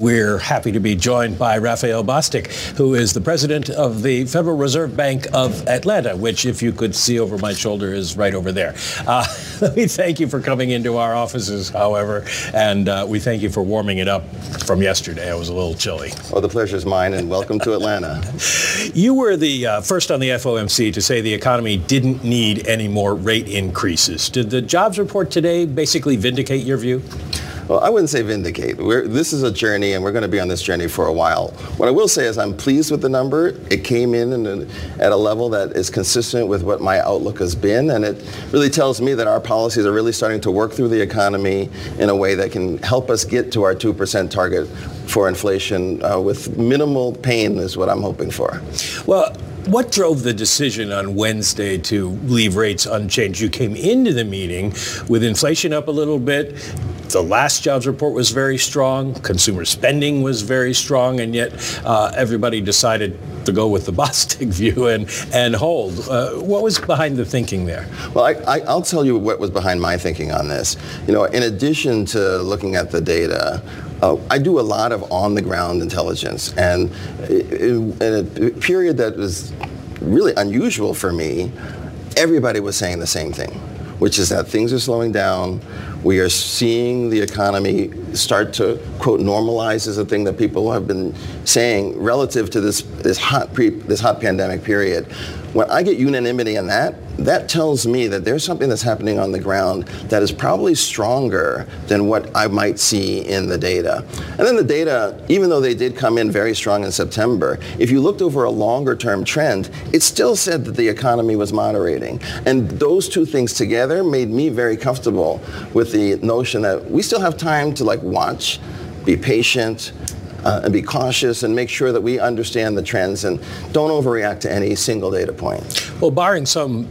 We're happy to be joined by Raphael Bostic, who is the president of the Federal Reserve Bank of Atlanta, which, if you could see over my shoulder, is right over there. Uh, let me thank you for coming into our offices, however, and uh, we thank you for warming it up from yesterday. It was a little chilly. Well, the pleasure is mine, and welcome to Atlanta. you were the uh, first on the FOMC to say the economy didn't need any more rate increases. Did the jobs report today basically vindicate your view? Well, I wouldn't say vindicate. We're, this is a journey, and we're going to be on this journey for a while. What I will say is I'm pleased with the number. It came in at a level that is consistent with what my outlook has been, and it really tells me that our policies are really starting to work through the economy in a way that can help us get to our 2% target for inflation uh, with minimal pain is what I'm hoping for. Well, what drove the decision on Wednesday to leave rates unchanged? You came into the meeting with inflation up a little bit, the last jobs report was very strong. Consumer spending was very strong, and yet uh, everybody decided to go with the Bostic view and, and hold. Uh, what was behind the thinking there? Well, I, will tell you what was behind my thinking on this. You know, in addition to looking at the data, uh, I do a lot of on-the-ground intelligence, and in a period that was really unusual for me, everybody was saying the same thing, which is that things are slowing down we are seeing the economy start to, quote, normalize is a thing that people have been saying relative to this, this, hot, pre, this hot pandemic period. When I get unanimity on that, that tells me that there's something that's happening on the ground that is probably stronger than what I might see in the data. And then the data, even though they did come in very strong in September, if you looked over a longer term trend, it still said that the economy was moderating. And those two things together made me very comfortable with the notion that we still have time to like watch, be patient, uh, and be cautious and make sure that we understand the trends and don't overreact to any single data point. Well, barring some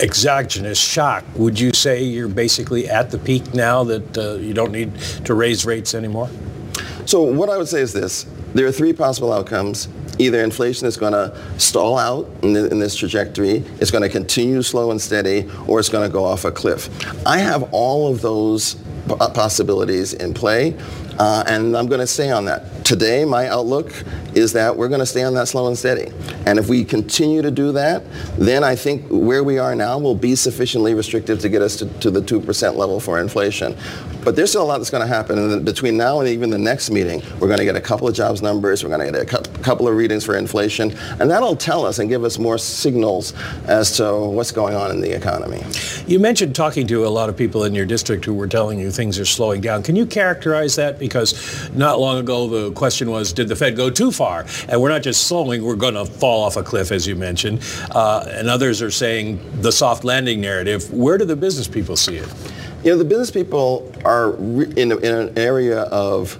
exogenous shock, would you say you're basically at the peak now that uh, you don't need to raise rates anymore? So what I would say is this. There are three possible outcomes. Either inflation is going to stall out in, the, in this trajectory, it's going to continue slow and steady, or it's going to go off a cliff. I have all of those possibilities in play. Uh, and I'm going to stay on that. Today, my outlook is that we're going to stay on that slow and steady. And if we continue to do that, then I think where we are now will be sufficiently restrictive to get us to, to the 2% level for inflation. But there's still a lot that's going to happen. And between now and even the next meeting, we're going to get a couple of jobs numbers, we're going to get a couple of readings for inflation, and that'll tell us and give us more signals as to what's going on in the economy. You mentioned talking to a lot of people in your district who were telling you things are slowing down. Can you characterize that? Because not long ago the question was, did the Fed go too far? And we're not just slowing, we're going to fall off a cliff, as you mentioned. Uh, and others are saying the soft landing narrative. Where do the business people see it? You know, the business people are in, in an area of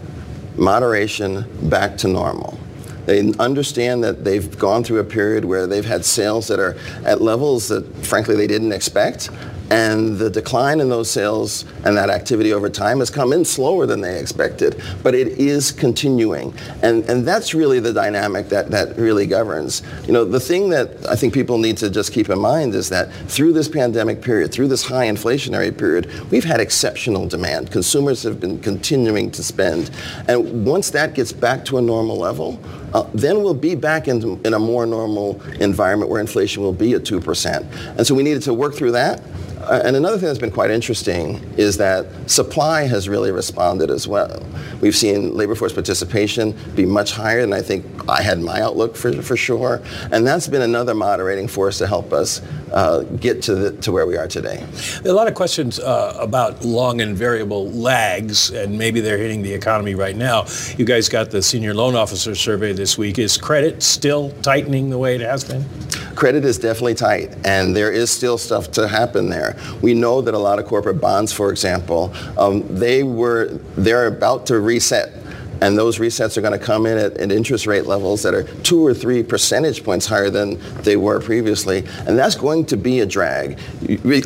moderation back to normal. They understand that they've gone through a period where they've had sales that are at levels that, frankly, they didn't expect. And the decline in those sales and that activity over time has come in slower than they expected, but it is continuing. And, and that's really the dynamic that, that really governs. You know, the thing that I think people need to just keep in mind is that through this pandemic period, through this high inflationary period, we've had exceptional demand. Consumers have been continuing to spend. And once that gets back to a normal level, uh, then we'll be back in, in a more normal environment where inflation will be at 2%. And so we needed to work through that. Uh, and another thing that's been quite interesting is that supply has really responded as well. We've seen labor force participation be much higher than I think I had my outlook for, for sure. And that's been another moderating force to help us uh, get to, the, to where we are today. There are a lot of questions uh, about long and variable lags, and maybe they're hitting the economy right now. You guys got the senior loan officer survey this week. Is credit still tightening the way it has been? Credit is definitely tight, and there is still stuff to happen there. We know that a lot of corporate bonds, for example, um, they were they're about to reset and those resets are going to come in at, at interest rate levels that are two or three percentage points higher than they were previously, and that's going to be a drag.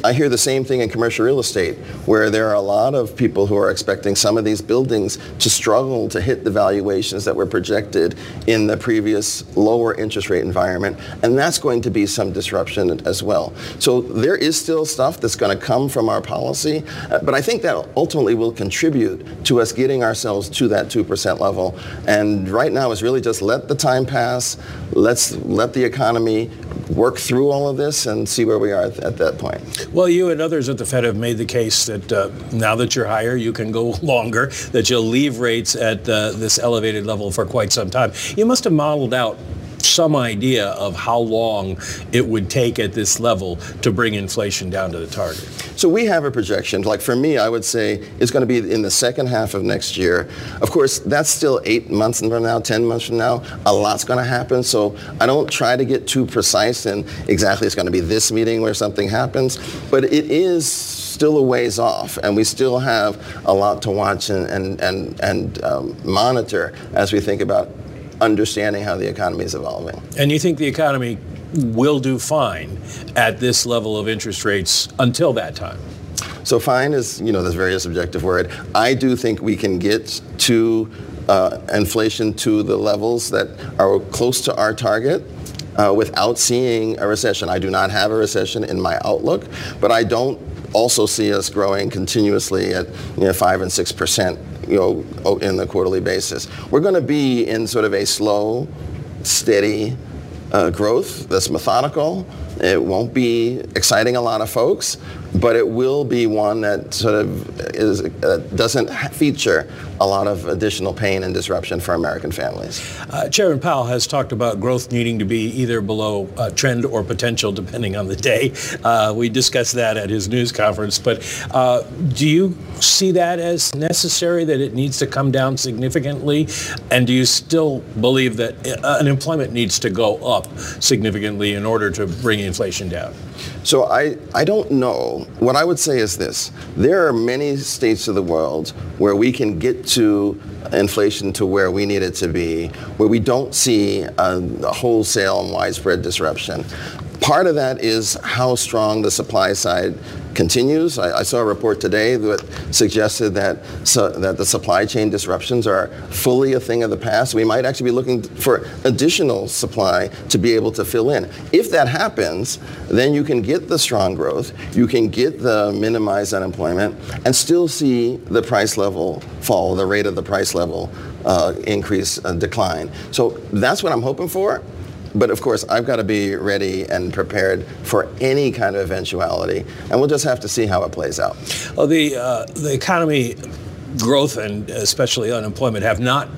I hear the same thing in commercial real estate, where there are a lot of people who are expecting some of these buildings to struggle to hit the valuations that were projected in the previous lower interest rate environment, and that's going to be some disruption as well. So there is still stuff that's going to come from our policy, uh, but I think that ultimately will contribute to us getting ourselves to that 2% level. And right now is really just let the time pass, let's let the economy work through all of this and see where we are at, at that point. Well, you and others at the Fed have made the case that uh, now that you're higher, you can go longer, that you'll leave rates at uh, this elevated level for quite some time. You must have modeled out some idea of how long it would take at this level to bring inflation down to the target? So we have a projection. Like for me, I would say it's going to be in the second half of next year. Of course, that's still eight months from now, 10 months from now. A lot's going to happen. So I don't try to get too precise and exactly it's going to be this meeting where something happens. But it is still a ways off, and we still have a lot to watch and, and, and, and um, monitor as we think about understanding how the economy is evolving. And you think the economy will do fine at this level of interest rates until that time? So fine is, you know, this very subjective word. I do think we can get to uh, inflation to the levels that are close to our target uh, without seeing a recession. I do not have a recession in my outlook, but I don't also see us growing continuously at you know, five and six percent, you know, in the quarterly basis. We're going to be in sort of a slow, steady uh, growth that's methodical. It won't be exciting a lot of folks, but it will be one that sort of is, uh, doesn't feature a lot of additional pain and disruption for American families. Uh, Chairman Powell has talked about growth needing to be either below uh, trend or potential, depending on the day. Uh, we discussed that at his news conference. But uh, do you see that as necessary, that it needs to come down significantly? And do you still believe that uh, unemployment needs to go up significantly in order to bring inflation down? So I, I don't know. What I would say is this. There are many states of the world where we can get to inflation to where we need it to be, where we don't see a, a wholesale and widespread disruption. Part of that is how strong the supply side continues. I, I, saw a report today that suggested that so, that the supply chain disruptions are fully a thing of the past. We might actually be looking for additional supply to be able to fill in. If that happens, then you can get the strong growth, you can get the minimized unemployment, and still see the price level fall, the rate of the price level uh, increase, uh, decline. So that's what I'm hoping for. But of course, I've got to be ready and prepared for any kind of eventuality, and we'll just have to see how it plays out. Well, the uh, the economy growth and especially unemployment have not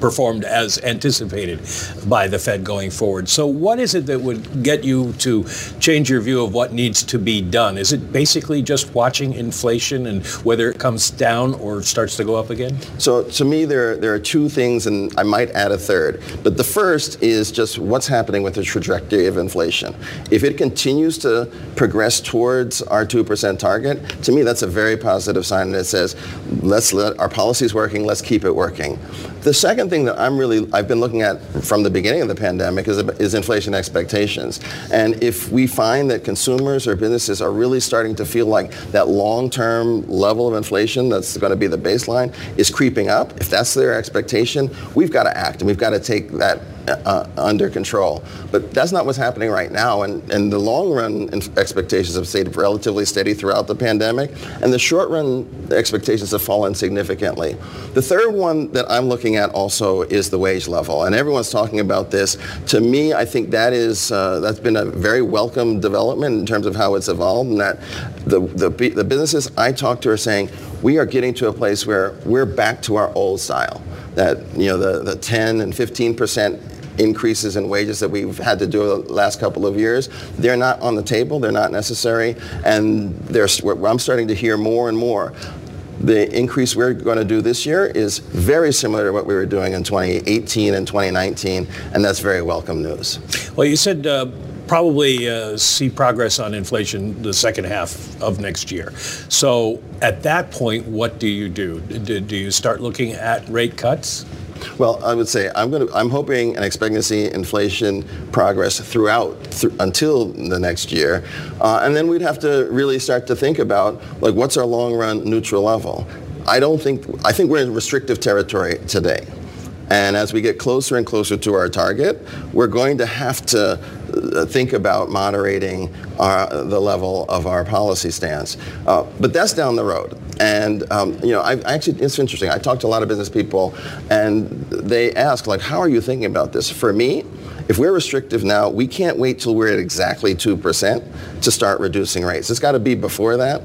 performed as anticipated by the Fed going forward. So, what is it that would get you to change your view of what needs to be done? Is it basically just watching inflation and whether it comes down or starts to go up again? So, to me, there, there are two things, and I might add a third. But the first is just what's happening with the trajectory of inflation. If it continues to progress towards our 2% target, to me, that's a very positive sign that says, let's let our policies working, let's keep it working. The second thing that I'm really I've been looking at from the beginning of the pandemic is, is inflation expectations. And if we find that consumers or businesses are really starting to feel like that long-term level of inflation that's going to be the baseline is creeping up, if that's their expectation, we've got to act and we've got to take that uh, under control. But that's not what's happening right now. And, and the long run expectations have stayed relatively steady throughout the pandemic. And the short run expectations have fallen significantly. The third one that I'm looking at also is the wage level. And everyone's talking about this. To me, I think that is, uh, that's been a very welcome development in terms of how it's evolved and that the, the, the businesses I talk to are saying, we are getting to a place where we're back to our old style that you know the, the 10 and 15 percent increases in wages that we've had to do the last couple of years. They're not on the table. They're not necessary. And I'm starting to hear more and more the increase we're going to do this year is very similar to what we were doing in 2018 and 2019, and that's very welcome news. Well, you said uh, probably uh, see progress on inflation the second half of next year. So at that point, what do you do? Do, do you start looking at rate cuts? Well, I would say I'm going to. I'm hoping and expecting to see inflation progress throughout th- until the next year, uh, and then we'd have to really start to think about like what's our long-run neutral level. I don't think. I think we're in restrictive territory today. And as we get closer and closer to our target, we're going to have to uh, think about moderating our, the level of our policy stance. Uh, but that's down the road. And um, you know, I, actually, it's interesting. I talk to a lot of business people, and they ask, like, "How are you thinking about this?" For me, if we're restrictive now, we can't wait till we're at exactly 2% to start reducing rates. It's got to be before that.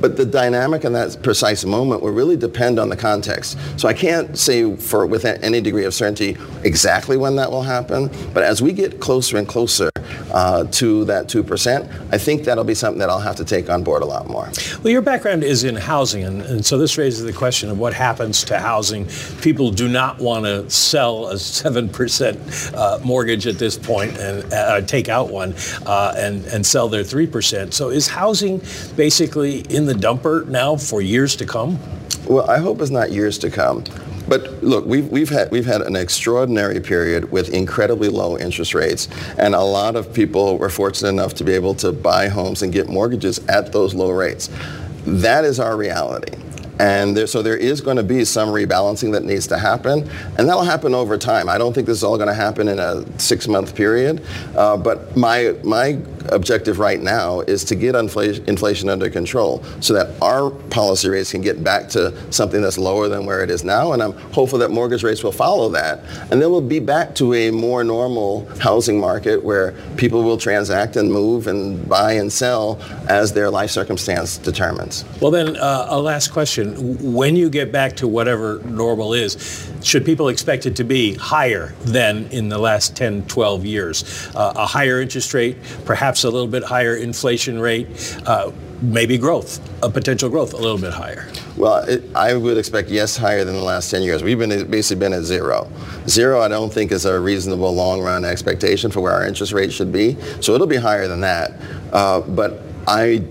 But the dynamic in that precise moment will really depend on the context. So I can't say for with any degree of certainty exactly when that will happen. But as we get closer and closer uh, to that 2%, I think that'll be something that I'll have to take on board a lot more. Well, your background is in housing, and, and so this raises the question of what happens to housing. People do not want to sell a 7% uh, mortgage at this point and uh, take out one uh, and, and sell their 3%. So is housing basically in the dumper now for years to come? Well, I hope it's not years to come. But look, we've, we've, had, we've had an extraordinary period with incredibly low interest rates, and a lot of people were fortunate enough to be able to buy homes and get mortgages at those low rates. That is our reality. And there, so there is going to be some rebalancing that needs to happen, and that'll happen over time. I don't think this is all going to happen in a six-month period, uh, but my my objective right now is to get inflation, inflation under control so that our policy rates can get back to something that's lower than where it is now, and I'm hopeful that mortgage rates will follow that, and then we'll be back to a more normal housing market where people will transact and move and buy and sell as their life circumstance determines. Well, then uh, a last question when you get back to whatever normal is, should people expect it to be higher than in the last 10, 12 years? Uh, a higher interest rate, perhaps a little bit higher inflation rate, uh, maybe growth, a potential growth a little bit higher? Well, it, I would expect yes, higher than the last 10 years. We've been basically been at zero. Zero, I don't think is a reasonable long-run expectation for where our interest rate should be. So it'll be higher than that. Uh, but I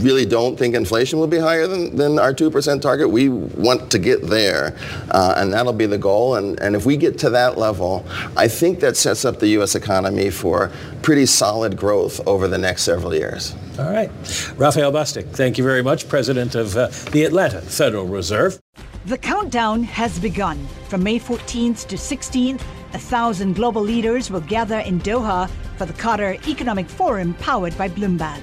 really don't think inflation will be higher than, than our 2% target. We want to get there, uh, and that'll be the goal. And, and if we get to that level, I think that sets up the U.S. economy for pretty solid growth over the next several years. All right. Raphael Bostic, thank you very much, President of uh, the Atlanta Federal Reserve. The countdown has begun. From May 14th to 16th, a thousand global leaders will gather in Doha for the Qatar Economic Forum powered by Bloomberg.